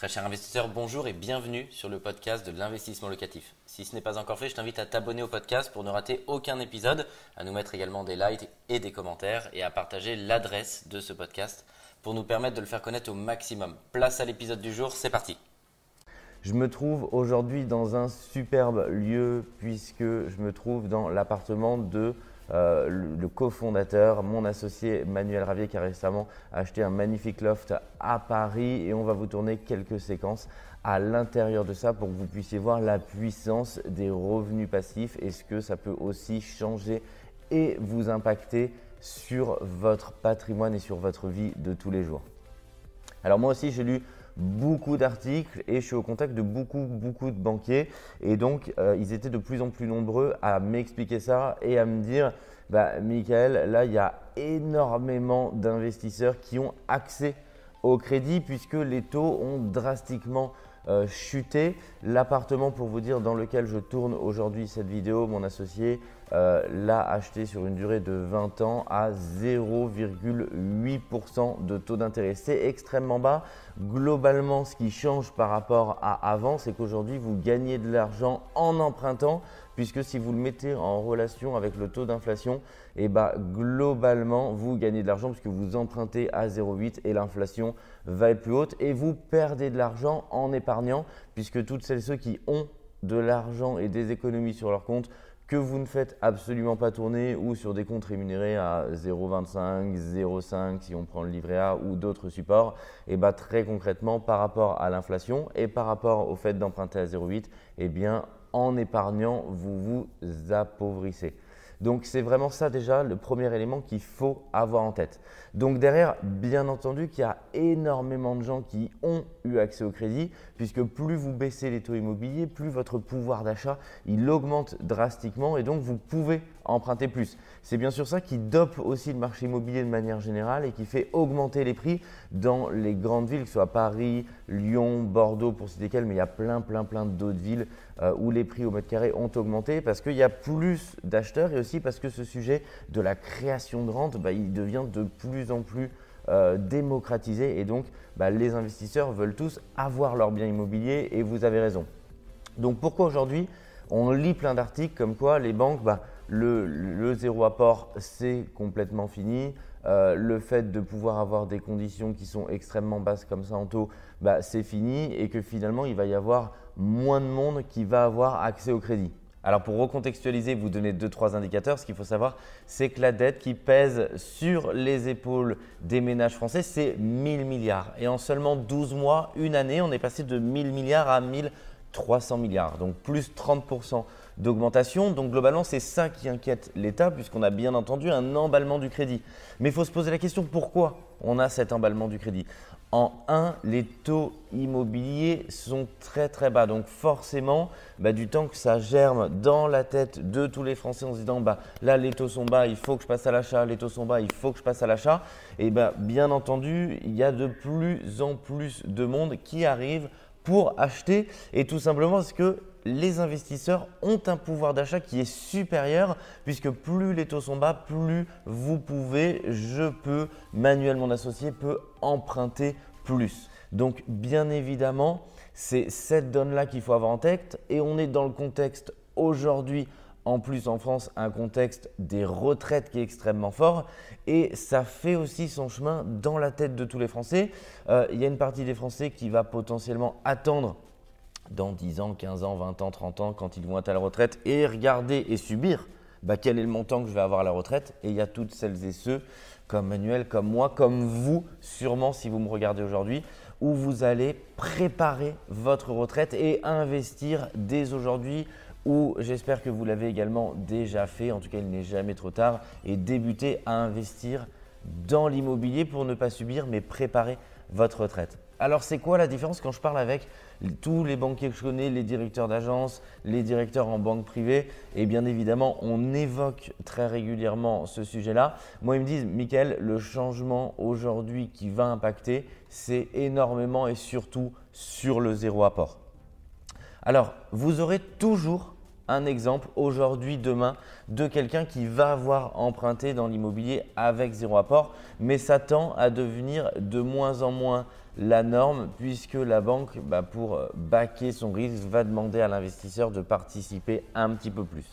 Très cher investisseur, bonjour et bienvenue sur le podcast de l'investissement locatif. Si ce n'est pas encore fait, je t'invite à t'abonner au podcast pour ne rater aucun épisode, à nous mettre également des likes et des commentaires et à partager l'adresse de ce podcast pour nous permettre de le faire connaître au maximum. Place à l'épisode du jour, c'est parti. Je me trouve aujourd'hui dans un superbe lieu puisque je me trouve dans l'appartement de euh, le, cofondateur, mon associé Manuel Ravier, qui a récemment acheté un magnifique loft à Paris. Et on va vous tourner quelques séquences à l'intérieur de ça pour que vous puissiez voir la puissance des revenus passifs et ce que ça peut aussi changer et vous impacter sur votre patrimoine et sur votre vie de tous les jours. Alors moi aussi j'ai lu beaucoup d'articles et je suis au contact de beaucoup, beaucoup de banquiers. Et donc, euh, ils étaient de plus en plus nombreux à m'expliquer ça et à me dire, bah, Michael, là, il y a énormément d'investisseurs qui ont accès au crédit puisque les taux ont drastiquement euh, chuté. L'appartement, pour vous dire, dans lequel je tourne aujourd'hui cette vidéo, mon associé euh, l'a acheté sur une durée de 20 ans à 0,8% de taux d'intérêt. C'est extrêmement bas. Globalement, ce qui change par rapport à avant, c'est qu'aujourd'hui, vous gagnez de l'argent en empruntant, puisque si vous le mettez en relation avec le taux d'inflation, et eh ben, globalement, vous gagnez de l'argent puisque vous empruntez à 0,8 et l'inflation va être plus haute et vous perdez de l'argent en épargnant, puisque toutes celles et ceux qui ont de l'argent et des économies sur leur compte que vous ne faites absolument pas tourner ou sur des comptes rémunérés à 0,25, 0,5 si on prend le livret A ou d'autres supports, et bah très concrètement par rapport à l'inflation et par rapport au fait d'emprunter à 0,8, eh bien en épargnant, vous vous appauvrissez. Donc c'est vraiment ça déjà le premier élément qu'il faut avoir en tête. Donc derrière, bien entendu qu'il y a énormément de gens qui ont eu accès au crédit, puisque plus vous baissez les taux immobiliers, plus votre pouvoir d'achat, augmente drastiquement et donc vous pouvez emprunter plus. C'est bien sûr ça qui dope aussi le marché immobilier de manière générale et qui fait augmenter les prix dans les grandes villes, que ce soit Paris, Lyon, Bordeaux pour citer quelles, mais il y a plein, plein, plein d'autres villes euh, où les prix au mètre carré ont augmenté parce qu'il y a plus d'acheteurs et aussi parce que ce sujet de la création de rente, bah, il devient de plus en plus euh, démocratisé et donc bah, les investisseurs veulent tous avoir leur bien immobilier et vous avez raison. Donc pourquoi aujourd'hui on lit plein d'articles comme quoi les banques, bah, le, zéro apport, c'est complètement fini. Euh, le fait de pouvoir avoir des conditions qui sont extrêmement basses comme ça en taux, bah, c'est fini et que finalement, il va y avoir moins de monde qui va avoir accès au crédit. Alors pour recontextualiser, vous donner deux trois indicateurs. Ce qu'il faut savoir, c'est que la dette qui pèse sur les épaules des ménages français, c'est 1000 milliards. Et en seulement 12 mois, une année, on est passé de 1000 milliards à 1300 milliards. Donc plus 30% d'augmentation. Donc globalement, c'est ça qui inquiète l'État, puisqu'on a bien entendu un emballement du crédit. Mais il faut se poser la question pourquoi on a cet emballement du crédit? En 1, les taux immobiliers sont très très bas. Donc forcément, bah, du temps que ça germe dans la tête de tous les Français en se disant bah, là les taux sont bas, il faut que je passe à l'achat, les taux sont bas, il faut que je passe à l'achat. Et bah, bien entendu, il y a de plus en plus de monde qui arrive pour acheter et tout simplement parce que les investisseurs ont un pouvoir d'achat qui est supérieur puisque plus les taux sont bas, plus vous pouvez, je peux, Manuel mon associé peut emprunter plus. Donc bien évidemment, c'est cette donne-là qu'il faut avoir en tête et on est dans le contexte aujourd'hui en plus en France un contexte des retraites qui est extrêmement fort et ça fait aussi son chemin dans la tête de tous les Français. Euh, il y a une partie des Français qui va potentiellement attendre dans 10 ans, 15 ans, 20 ans, 30 ans quand ils vont être à la retraite et regarder et subir bah, quel est le montant que je vais avoir à la retraite. Et il y a toutes celles et ceux comme Manuel, comme moi, comme vous, sûrement si vous me regardez aujourd'hui, où vous allez préparer votre retraite et investir dès aujourd'hui ou j'espère que vous l'avez également déjà fait, en tout cas il n'est jamais trop tard, et débuter à investir dans l'immobilier pour ne pas subir mais préparer votre retraite. Alors c'est quoi la différence quand je parle avec tous les banquiers que je connais, les directeurs d'agence, les directeurs en banque privée? Et bien évidemment, on évoque très régulièrement ce sujet-là. Moi, ils me disent, Michael, le changement aujourd'hui qui va impacter, c'est énormément et surtout sur le zéro apport. Alors, vous aurez toujours un exemple aujourd'hui, demain, de quelqu'un qui va avoir emprunté dans l'immobilier avec zéro apport, mais ça tend à devenir de moins en moins la norme puisque la banque, bah, pour baquer son risque, va demander à l'investisseur de participer un petit peu plus.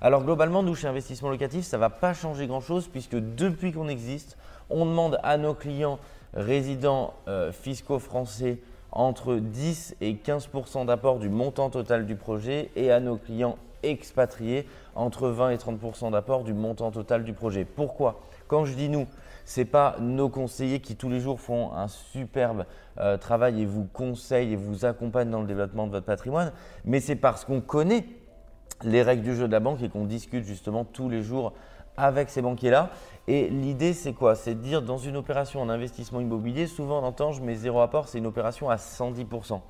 Alors globalement, nous chez Investissement Locatif, ça ne va pas changer grand-chose puisque depuis qu'on existe, on demande à nos clients résidents euh, fiscaux français entre 10 et 15% d'apport du montant total du projet et à nos clients expatriés entre 20 et 30% d'apport du montant total du projet. Pourquoi? Quand je dis nous, ce n'est pas nos conseillers qui tous les jours font un superbe euh, travail et vous conseillent et vous accompagnent dans le développement de votre patrimoine, mais c'est parce qu'on connaît les règles du jeu de la banque et qu'on discute justement tous les jours avec ces banquiers-là. Et l'idée, c'est quoi? C'est de dire dans une opération en investissement immobilier, souvent on entend je mets zéro apport, c'est une opération à 110%.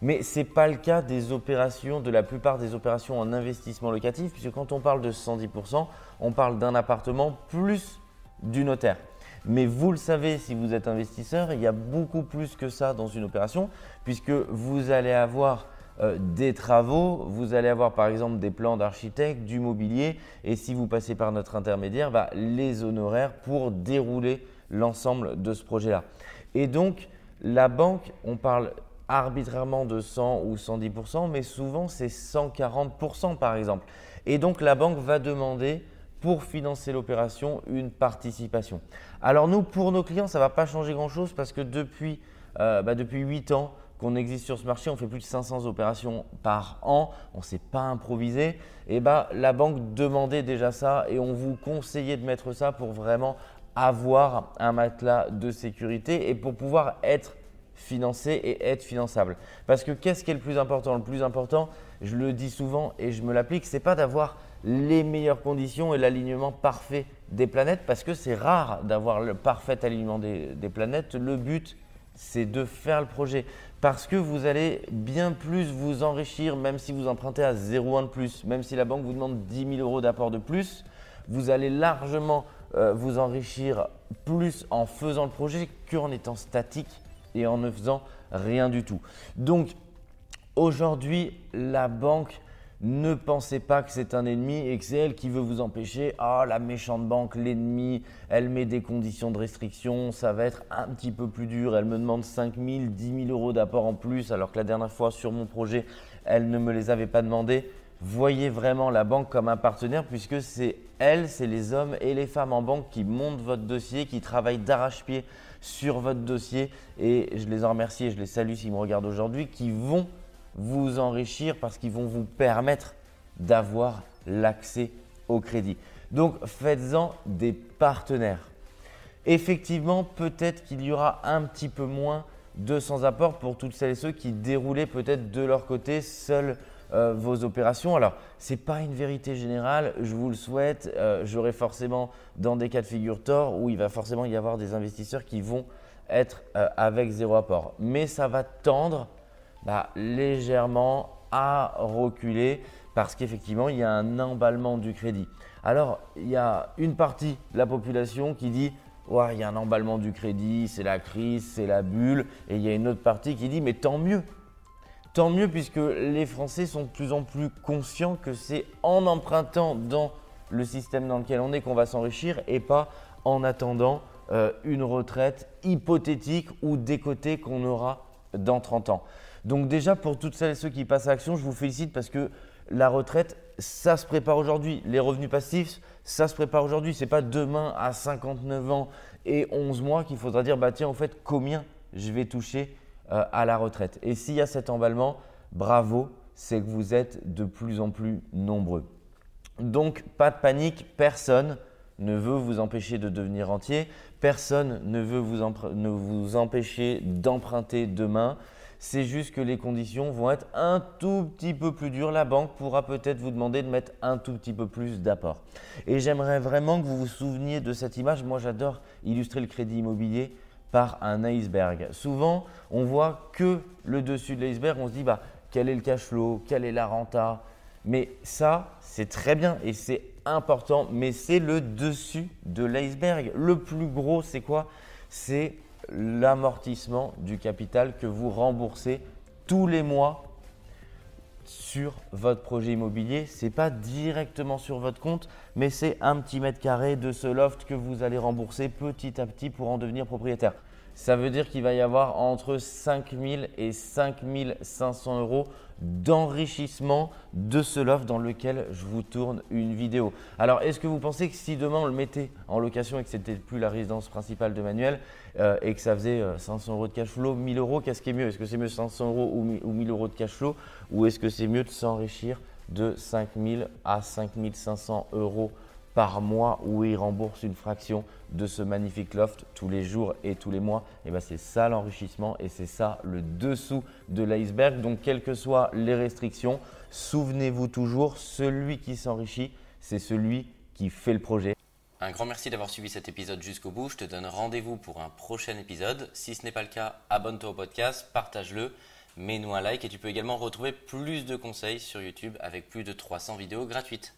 Mais ce n'est pas le cas des opérations, de la plupart des opérations en investissement locatif, puisque quand on parle de 110%, on parle d'un appartement plus du notaire. Mais vous le savez, si vous êtes investisseur, il y a beaucoup plus que ça dans une opération, puisque vous allez avoir euh, des travaux, vous allez avoir par exemple des plans d'architecte, du mobilier, et si vous passez par notre intermédiaire, bah, les honoraires pour dérouler l'ensemble de ce projet-là. Et donc, la banque, on parle arbitrairement de 100 ou 110%, mais souvent c'est 140% par exemple. Et donc, la banque va demander pour financer l'opération une participation. Alors nous, pour nos clients, ça ne va pas changer grand-chose parce que depuis, euh, bah, depuis 8 ans, qu'on existe sur ce marché, on fait plus de 500 opérations par an, on ne s'est pas improvisé, et bah, la banque demandait déjà ça et on vous conseillait de mettre ça pour vraiment avoir un matelas de sécurité et pour pouvoir être financé et être finançable. Parce que qu'est-ce qui est le plus important? Le plus important, je le dis souvent et je me l'applique, c'est pas d'avoir les meilleures conditions et l'alignement parfait des planètes parce que c'est rare d'avoir le parfait alignement des planètes. Le but, c'est de faire le projet parce que vous allez bien plus vous enrichir, même si vous empruntez à 0,1 de plus, même si la banque vous demande 10 000 euros d'apport de plus, vous allez largement euh, vous enrichir plus en faisant le projet qu'en étant statique et en ne faisant rien du tout. Donc aujourd'hui, la banque ne pensez pas que c'est un ennemi et que c'est elle qui veut vous empêcher. Ah, la méchante banque, l'ennemi, elle met des conditions de restriction, ça va être un petit peu plus dur. Elle me demande 5 000, 10 000 euros d'apport en plus, alors que la dernière fois sur mon projet, elle ne me les avait pas demandés. Voyez vraiment la banque comme un partenaire puisque c'est elle, c'est les hommes et les femmes en banque qui montent votre dossier, qui travaillent d'arrache-pied sur votre dossier. Et je les en remercie et je les salue s'ils me regardent aujourd'hui, qui vont vous enrichir parce qu'ils vont vous permettre d'avoir l'accès au crédit. Donc faites-en des partenaires. Effectivement, peut-être qu'il y aura un petit peu moins de sans apport pour toutes celles et ceux qui déroulaient peut-être de leur côté seuls euh, vos opérations. Alors, ce n'est pas une vérité générale, je vous le souhaite. Euh, j'aurai forcément dans des cas de figure tort où il va forcément y avoir des investisseurs qui vont être euh, avec zéro apport. Mais ça va tendre légèrement à reculer parce qu'effectivement, il y a un emballement du crédit. Alors, il y a une partie de la population qui dit ouais, il y a un emballement du crédit, c'est la crise, c'est la bulle. Et il y a une autre partie qui dit mais tant mieux. Tant mieux puisque les Français sont de plus en plus conscients que c'est en empruntant dans le système dans lequel on est qu'on va s'enrichir et pas en attendant euh, une retraite hypothétique ou décotée qu'on aura dans 30 ans. Donc déjà, pour toutes celles et ceux qui passent à l'action, je vous félicite parce que la retraite, ça se prépare aujourd'hui. Les revenus passifs, ça se prépare aujourd'hui. Ce n'est pas demain à 59 ans et 11 mois qu'il faudra dire, bah tiens, en fait, combien je vais toucher euh, à la retraite. Et s'il y a cet emballement, bravo, c'est que vous êtes de plus en plus nombreux. Donc, pas de panique, personne ne veut vous empêcher de devenir entier, personne ne veut vous, empêcher d'emprunter demain. C'est juste que les conditions vont être un tout petit peu plus dures. La banque pourra peut-être vous demander de mettre un tout petit peu plus d'apport. Et j'aimerais vraiment que vous vous souveniez de cette image. Moi, j'adore illustrer le crédit immobilier par un iceberg. Souvent, on voit que le dessus de l'iceberg. On se dit, bah, quel est le cash flow, quelle est la renta? Mais ça, c'est très bien et c'est important, mais c'est le dessus de l'iceberg. Le plus gros, c'est quoi? C'est l'amortissement du capital que vous remboursez tous les mois sur votre projet immobilier. Ce n'est pas directement sur votre compte, mais c'est un petit mètre carré de ce loft que vous allez rembourser petit à petit pour en devenir propriétaire. Ça veut dire qu'il va y avoir entre 5000 et 5500 euros d'enrichissement de ce loft dans lequel je vous tourne une vidéo. Alors, est-ce que vous pensez que si demain on le mettait en location et que c'était plus la résidence principale de Manuel euh, et que ça faisait 500 euh, euros de cash flow, 1000 euros, qu'est-ce qui est mieux? Est-ce que c'est mieux 500 euros ou 1000 euros de cash flow? Ou est-ce que c'est mieux de s'enrichir de 5000 à 5500 euros par mois où il rembourse une fraction de ce magnifique loft tous les jours et tous les mois. Et ben c'est ça l'enrichissement et c'est ça le dessous de l'iceberg. Donc quelles que soient les restrictions, souvenez-vous toujours, celui qui s'enrichit, c'est celui qui fait le projet. Un grand merci d'avoir suivi cet épisode jusqu'au bout. Je te donne rendez-vous pour un prochain épisode. Si ce n'est pas le cas, abonne-toi au podcast, partage-le, mets-nous un like et tu peux également retrouver plus de conseils sur YouTube avec plus de 300 vidéos gratuites.